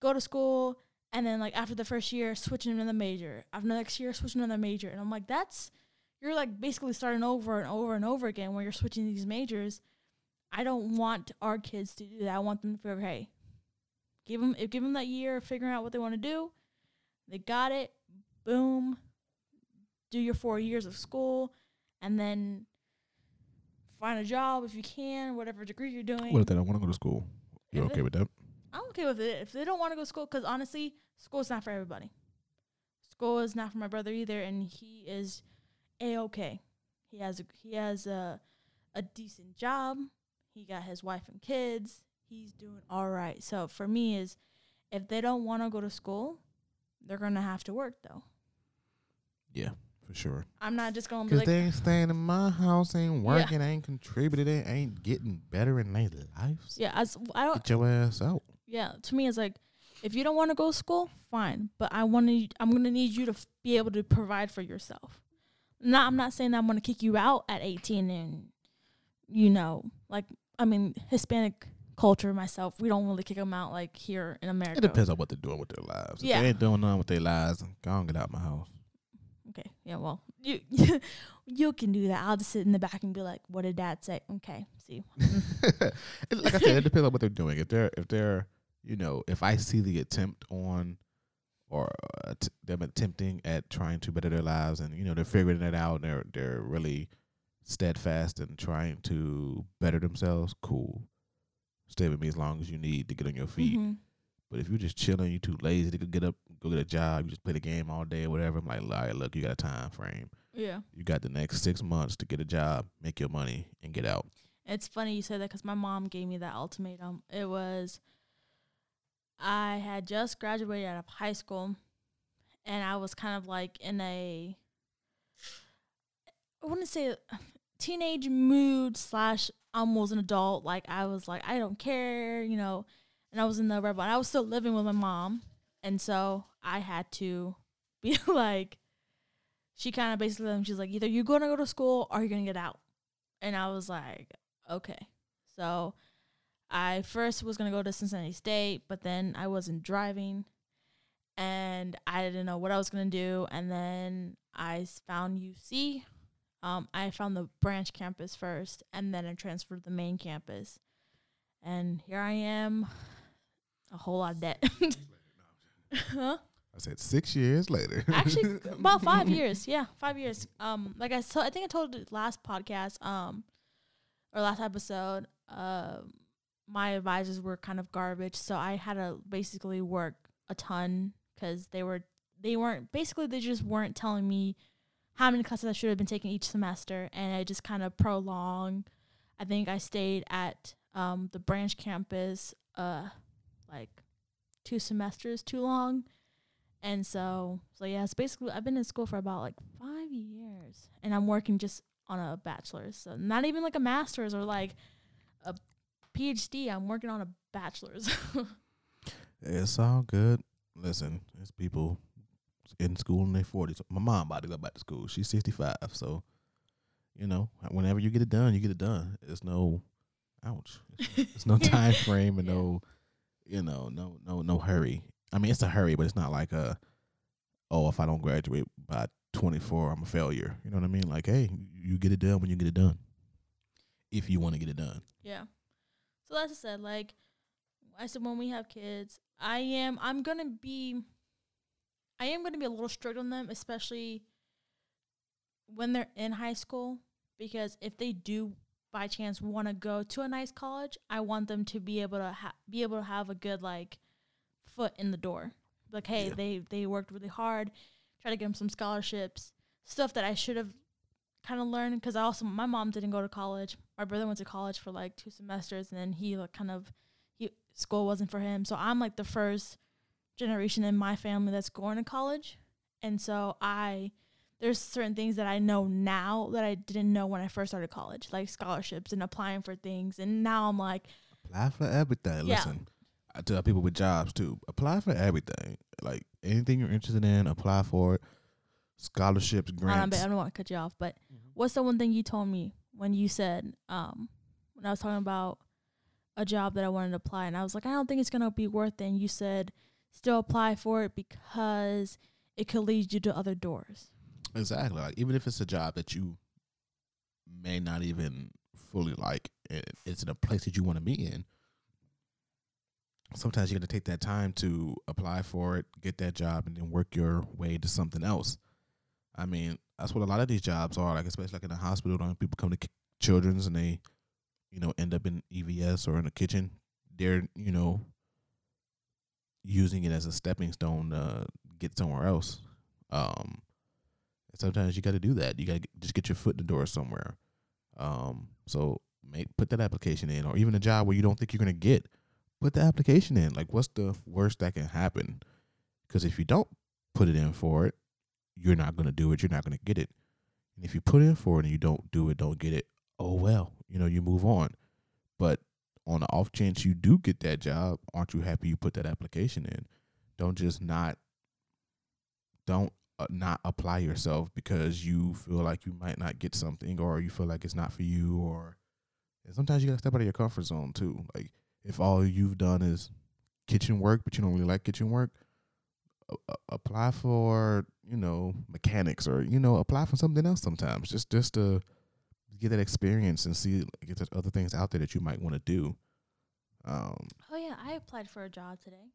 go to school, and then like after the first year, switch into another major. After the next year, switch into another major. And I'm like, that's you're like basically starting over and over and over again when you're switching these majors. I don't want our kids to do that. I want them to figure, hey, give them give them that year of figuring out what they want to do. They got it. Boom. Do your four years of school, and then find a job if you can, whatever degree you're doing. What if they don't want to go to school? You If okay it- with that? I'm okay with it. If they don't want to go to school, because honestly, school is not for everybody. School is not for my brother either, and he is a okay. He has a, he has a a decent job. He got his wife and kids. He's doing all right. So for me, is if they don't want to go to school, they're gonna have to work though. Yeah, for sure. I'm not just gonna be Cause like, they ain't staying in my house, ain't working, ain't contributing, they ain't getting better in their lives. yeah, as I don't Get your ass out. yeah to me it's like if you don't want to go to school fine but i want to i'm going to need you to f- be able to provide for yourself not i'm not saying that i'm going to kick you out at 18 and you know like i mean hispanic culture myself we don't really kick them out like here in america It depends on what they're doing with their lives. If Yeah. they ain't doing nothing with their lives, go on get out of my house. Okay. Yeah, well, you you can do that. I'll just sit in the back and be like, "What did Dad say?" Okay, see. Like I said, it depends on what they're doing. If they're if they're you know if I see the attempt on or uh, t- them attempting at trying to better their lives and you know they're figuring it out and they're they're really steadfast and trying to better themselves, cool. Stay with me as long as you need to get on your feet. Mhm. But if you're just chilling, you too lazy to get up, go get a job, you just play the game all day or whatever. I'm like, all right, look, you got a time frame. Yeah. You got the next six months to get a job, make your money, and get out. It's funny you say that because my mom gave me that ultimatum. It was, I had just graduated out of high school, and I was kind of like in a, I wouldn't say teenage mood slash almost an adult. Like I was like, I don't care, you know, and I was in the. And I was still living with my mom, and so I had to be like, she kind of basically, she's like, either you're gonna go to school or you're gonna get out. And I was like, okay. So I first was to go to Cincinnati State, but then I wasn't driving and I didn't know what I was to do. And then I found UC. Um, I found the branch campus first, and then I transferred to the main campus. And here I am, a whole lot of debt. huh? I said six years later. Actually, about five years. Yeah, five years. Um, like I so I think I told last podcast, um, or last episode. Um, my advisors were kind of garbage, so I had to basically work a ton because they were they weren't basically they just weren't telling me how many classes I should have been taking each semester, and I just kind of prolonged. I think I stayed at um the branch campus uh like two semesters too long. And so, so yeah, it's basically I've been in school for about like five years, and I'm working just on a bachelor's, so not even like a master's or like a PhD. I'm working on a bachelor's. it's all good. Listen, it's people in school in their forties. My mom about to go back to school. She's sixty five, so you know, whenever you get it done, you get it done. It's no, ouch. It's no time frame and Yeah. no, you know, no, no, no hurry. I mean, it's a hurry, but it's not like a, oh, if I don't graduate by twenty four, I'm a failure. You know what I mean? Like, hey, you get it done when you get it done. If you want to get it done. yeah. So that's just said, like I said, when we have kids, I am I'm gonna be, I am gonna be a little strict on them, especially when they're in high school, because if they do by chance want to go to a nice college, I want them to be able to ha- be able to have a good like foot in the door. Like, hey, Yeah. they they worked really hard, try to get them some scholarships, stuff that I should have kind of learned because I also my mom didn't go to college. My brother went to college for like two semesters, and then he like kind of he school wasn't for him. So I'm like the first generation in my family that's going to college, and so I there's certain things that I know now that I didn't know when I first started college, like scholarships and applying for things. And now I'm like, Apply for everything. Yeah. Listen, I tell people with jobs too. Apply for everything. Like anything you're interested in, apply for it. Scholarships, I don't, grants. I don't want to cut you off, but what's the one thing you told me when you said um when I was talking about a job that I wanted to apply and I was like, I don't think it's gonna be worth it and you said still apply for it because it could lead you to other doors. Exactly. Like even if it's a job that you may not even fully like, it's in a place that you want to be in. Sometimes you got to take that time to apply for it, get that job, and then work your way to something else. I mean, that's what a lot of these jobs are. Like especially like in the hospital, when people come to k- children's and they, you know, end up in EVS or in the kitchen. They're you know using it as a stepping stone to get somewhere else. Um, sometimes you got to do that. You got to just get your foot in the door somewhere. Um, so make put that application in, or even a job where you don't think you're gonna get, put the application in. Like, what's the worst that can happen? Because if you don't put it in for it, you're not gonna do it. You're not gonna get it. And if you put in for it and you don't do it, don't get it. Oh well, you know you move on. But on the off chance you do get that job, aren't you happy you put that application in? Don't just not. Don't uh, not apply yourself because you feel like you might not get something or you feel like it's not for you or sometimes you gotta step out of your comfort zone too. Like if all you've done is kitchen work but you don't really like kitchen work, apply for you know mechanics or you know apply for something else sometimes just just to get that experience and see get the other things out there that you might want to do. Um, Oh yeah, I applied for a job today.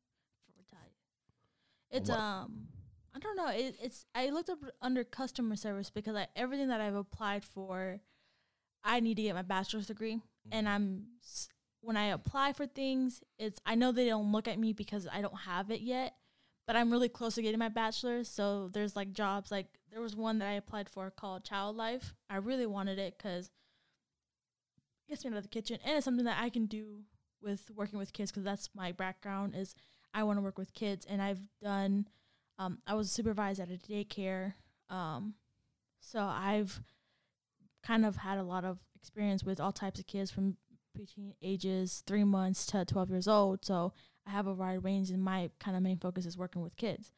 It's what? um, I don't know. It, it's I looked up under customer service because I, everything that I've applied for, I need to get my bachelor's degree, and I'm s- when I apply for things, it's I know they don't look at me because I don't have it yet, but I'm really close to getting my bachelor's. So there's like jobs like there was one that I applied for called Child Life. I really wanted it because it gets me out of the kitchen, and it's something that I can do with working with kids because that's my background is I want to work with kids and I've done um, I was supervised at a daycare um, so I've kind of had a lot of experience with all types of kids from between ages three months to 12 years old so I have a wide range and my kind of main focus is working with kids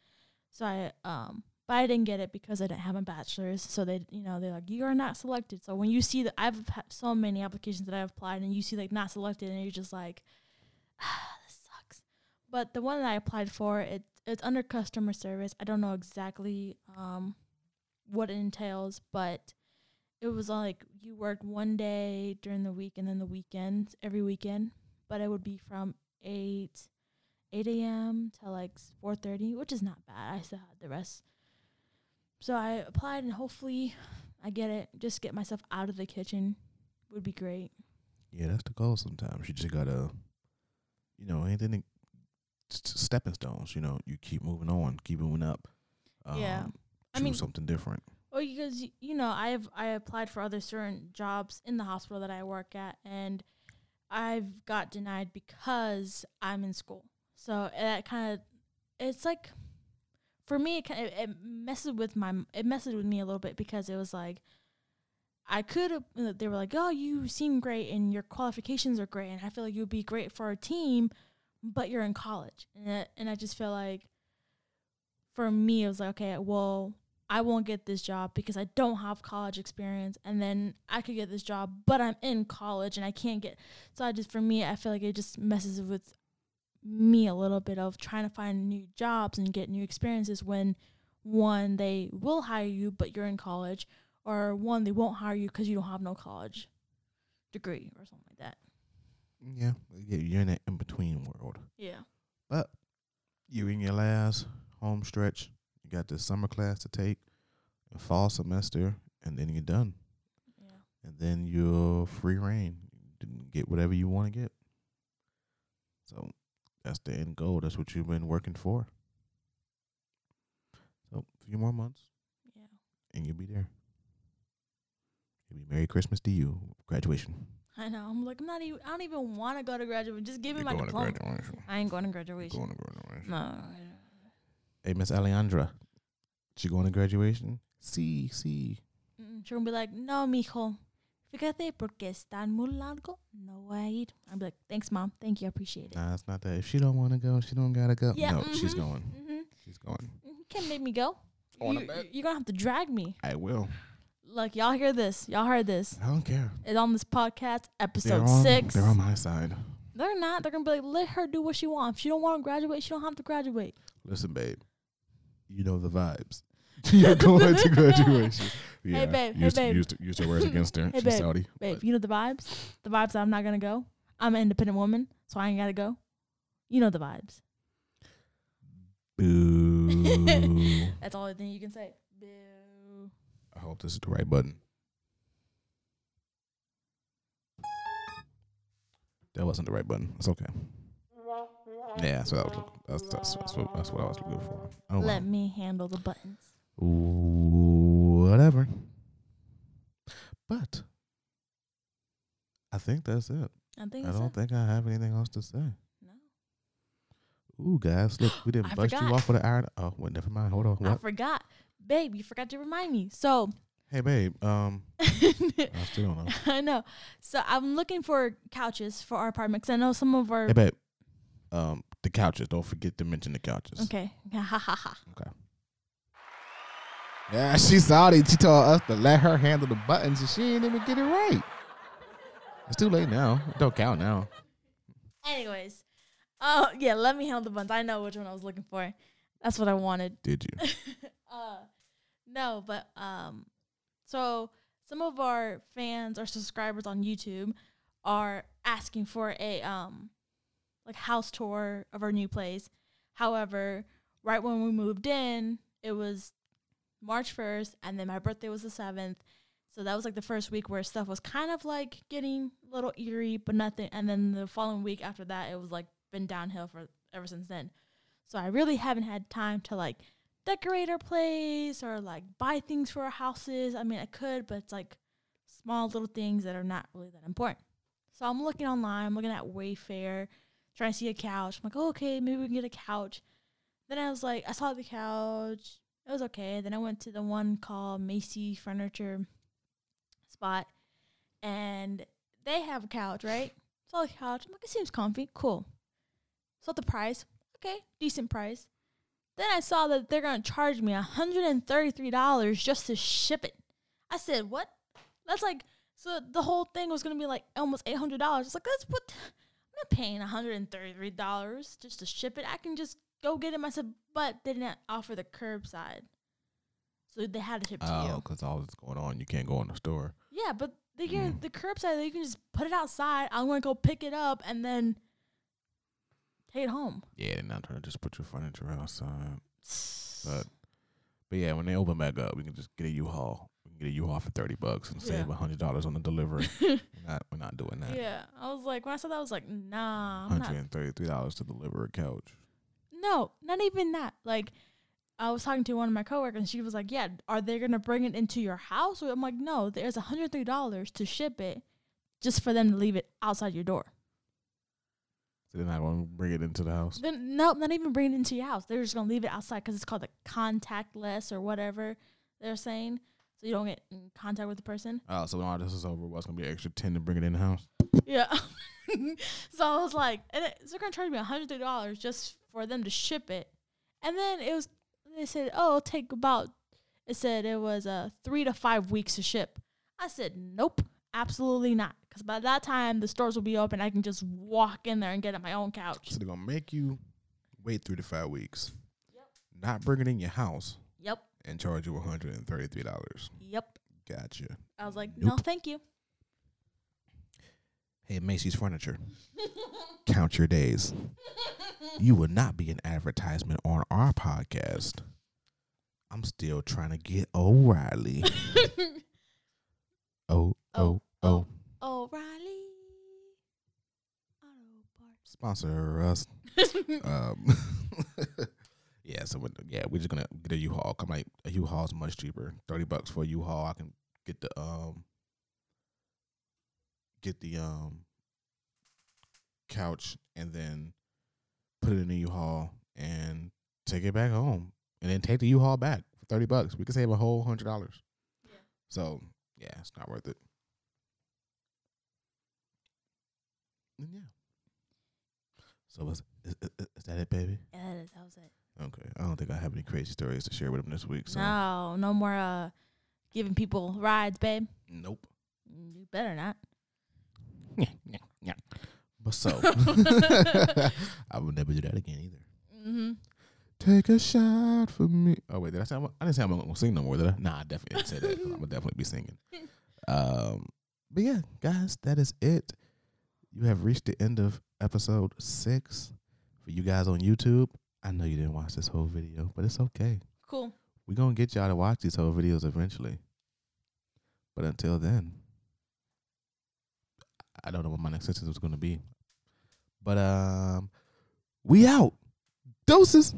so I um but I didn't get it because I didn't have a bachelor's so they you know they're like you are not selected so when you see that I've had so many applications that I've applied and you see like not selected and you're just like ah, this sucks. But the one that I applied for, it it's under customer service. I don't know exactly um what it entails, but it was like you work one day during the week and then the weekends every weekend, but it would be from eight eight a.m. to like four thirty, which is not bad. I still had the rest. So I applied and hopefully I get it. Just get myself out of the kitchen would be great. yeah, that's the goal. Sometimes you just gotta, you know, anything stepping stones. You know, you keep moving on, keep moving up. Um, Yeah. I mean- something different. Well, because you know, I've I applied for other certain jobs in the hospital that I work at, and I've got denied because I'm in school. So that kind of, it's like, for me, it, it it messes with my it messes with me a little bit because it was like, I could. They were like, "Oh, you seem great, and your qualifications are great, and I feel like you'd be great for our team, but you're in college." And it, and I just feel like, for me, it was like, okay, well, I won't get this job because I don't have college experience, and then I could get this job, but I'm in college and I can't get. So I just, for me, I feel like it just messes with me a little bit of trying to find new jobs and get new experiences when one they will hire you but you're in college or one they won't hire you because you don't have no college degree or something like that Yeah, you're in that in between world. yeah But you're in your last home stretch. You got this summer class to take, a fall semester, and then you're done. yeah And then you're free reign. Get whatever you want to get. So that's the end goal. That's what you've been working for. So a few more months, yeah and you'll be there. It'll be Merry Christmas to you. Graduation. i know i'm like i'm not even i don't even want to go to graduation just give me You're my going to diploma graduation. i ain't going to graduation Going to graduation. no Hey, Miss Alejandra, she going to graduation? Sí, sí. Mm, She's gonna be like, no, mijo. Fíjate porque está muy largo. No voy a ir. I'm like, thanks, mom. Thank you. I appreciate it. Nah, it's not that. If she don't want to go, she don't gotta go. Yeah, no, she's mhm. going. Mm-hmm. She's going. You can't make me go. On you, you're gonna have to drag me. I will. Look, y'all hear this? Y'all heard this? I don't care. It's on this podcast, They're episode on, six. They're on my side. They're not. They're gonna be like, let her do what she wants. If she don't want to graduate, she don't have to graduate. Listen, babe. You know the vibes. You're going to graduation. Yeah. babe, hey, babe. Used, used her words against her. Hey, She's babe. Saudi. Babe, you know the vibes. The vibes. I'm not gonna go. I'm an independent woman, so I ain't gotta go. You know the vibes. Boo. That's all I think you can say. Boo. I hope this is the right button. That wasn't the right button. It's okay. Yeah, so that was, that's, that's, that's, what, that's what I was looking for. Oh, Let well. me handle the buttons. Whatever. But I think that's it. I think I don't it. think I have anything else to say. No. Ooh, guys, look, we didn't bust you off with an iron. Oh, wait, never mind. Hold on. What? I forgot. Babe, you forgot to remind me. So Hey, babe. Um, I still don't know. I know. So I'm looking for couches for our apartment because I know some of our Hey, babe. Um, the couches. Don't forget to mention the couches. Okay. Ha ha ha ha. Yeah, she's Saudi. She told us to let her handle the buttons, and she didn't even get it right. It's too late now. It don't count now. Anyways. Oh yeah, let me handle the buttons. I know which one I was looking for. That's what I wanted. Did you? uh, no, but um, so some of our fans or subscribers on YouTube are asking for a um, like house tour of our new place. However, right when we moved in, it was March first, and then my birthday was the seventh. So that was like the first week where stuff was kind of like getting a little eerie, but nothing. And then the following week after that, it was like been downhill for ever since then. So I really haven't had time to like decorate our place or like buy things for our houses. I mean, I could, but it's like small little things that are not really that important. So I'm looking online, I'm looking at Wayfair, trying to see a couch. I'm like, oh, okay, maybe we can get a couch. Then I was like, I saw the couch. It was okay. Then I went to the one called Macy Furniture spot and they have a couch, right? Saw the couch. I'm like, it seems comfy. Cool. Saw the price okay, decent price. Then I saw that they're gonna charge me $133 just to ship it. I said, what? That's like so the whole thing was gonna be like almost eight hundred dollars. It's like that's what I'm not paying $133 just to ship it. I can just go get it myself. But they didn't offer the curbside. So they had to ship to you. Oh, because all that's going on, you can't go in the store. Yeah, but they can Mm. the curbside you can just put it outside. I'm gonna go pick it up and then take it home. Yeah, they're not trying to just put your furniture outside. But but yeah, when they open back up, we can just get a U-Haul. We can get a U-Haul for thirty bucks and save Yeah. a hundred dollars on the delivery. we're not we're not doing that. Yeah, I was like, when I saw that, I was like, nah, Hundred not. dollars to deliver a couch. No, not even that. Like, I was talking to one of my coworkers, and she was like, "Yeah, are they gonna bring it into your house?" I'm like, "No, there's a hundred three dollars to ship it, just for them to leave it outside your door." So they're not going to bring it into the house. Then no, not even bring it into your house. They're just gonna leave it outside because it's called the contactless or whatever they're saying, so you don't get in contact with the person. Oh, so when all this is over, what's to be an extra ten to bring it in the house? Yeah. so I was like, and it, so they're gonna charge me hundred dollars just for them to ship it, and then it was they said, oh, it'll take about. It said it was uh three to five weeks to ship. I said, nope, absolutely not, because by that time the stores will be open. I can just walk in there and get at my own couch. So they're to make you wait three to five weeks, not bring it in your house, and charge you one hundred and thirty-three dollars. yep. Gotcha. I was like, no, thank you. Hey, Macy's Furniture. Count your days. You will not be an advertisement on our podcast. I'm still trying to get O'Reilly. Oh, oh, oh. O'Reilly Auto. Sponsor us. Um, yeah, so when, yeah, we're just gonna get a U-Haul. Come like a U-Haul is much cheaper. Thirty bucks for a U-Haul. I can get the um get the um couch and then put it in the U-Haul and take it back home and then take the U-Haul back for thirty bucks. We could save a whole hundred dollars. Yeah. So yeah, it's not worth it. And yeah. So was is, is, is that it, baby? Yeah, that was it. Okay. I don't think I have any crazy stories to share with them this week. So No, no more uh giving people rides, babe. nope. You better not. Yeah, yeah, yeah. But so I would never do that again either. Mm-hmm. Take a shot for me. Oh wait, did I say I'm, I didn't say I'm gonna sing no more, did I? Nah, I definitely didn't say that. 'cause I'm gonna definitely be singing. Um, but yeah, guys, that is it. You have reached the end of episode six. For you guys on YouTube, I know you didn't watch this whole video, but it's okay. Cool. We're gonna get y'all to watch these whole videos eventually. But until then, I don't know what my next sentence was gonna be. But um we out. Doses.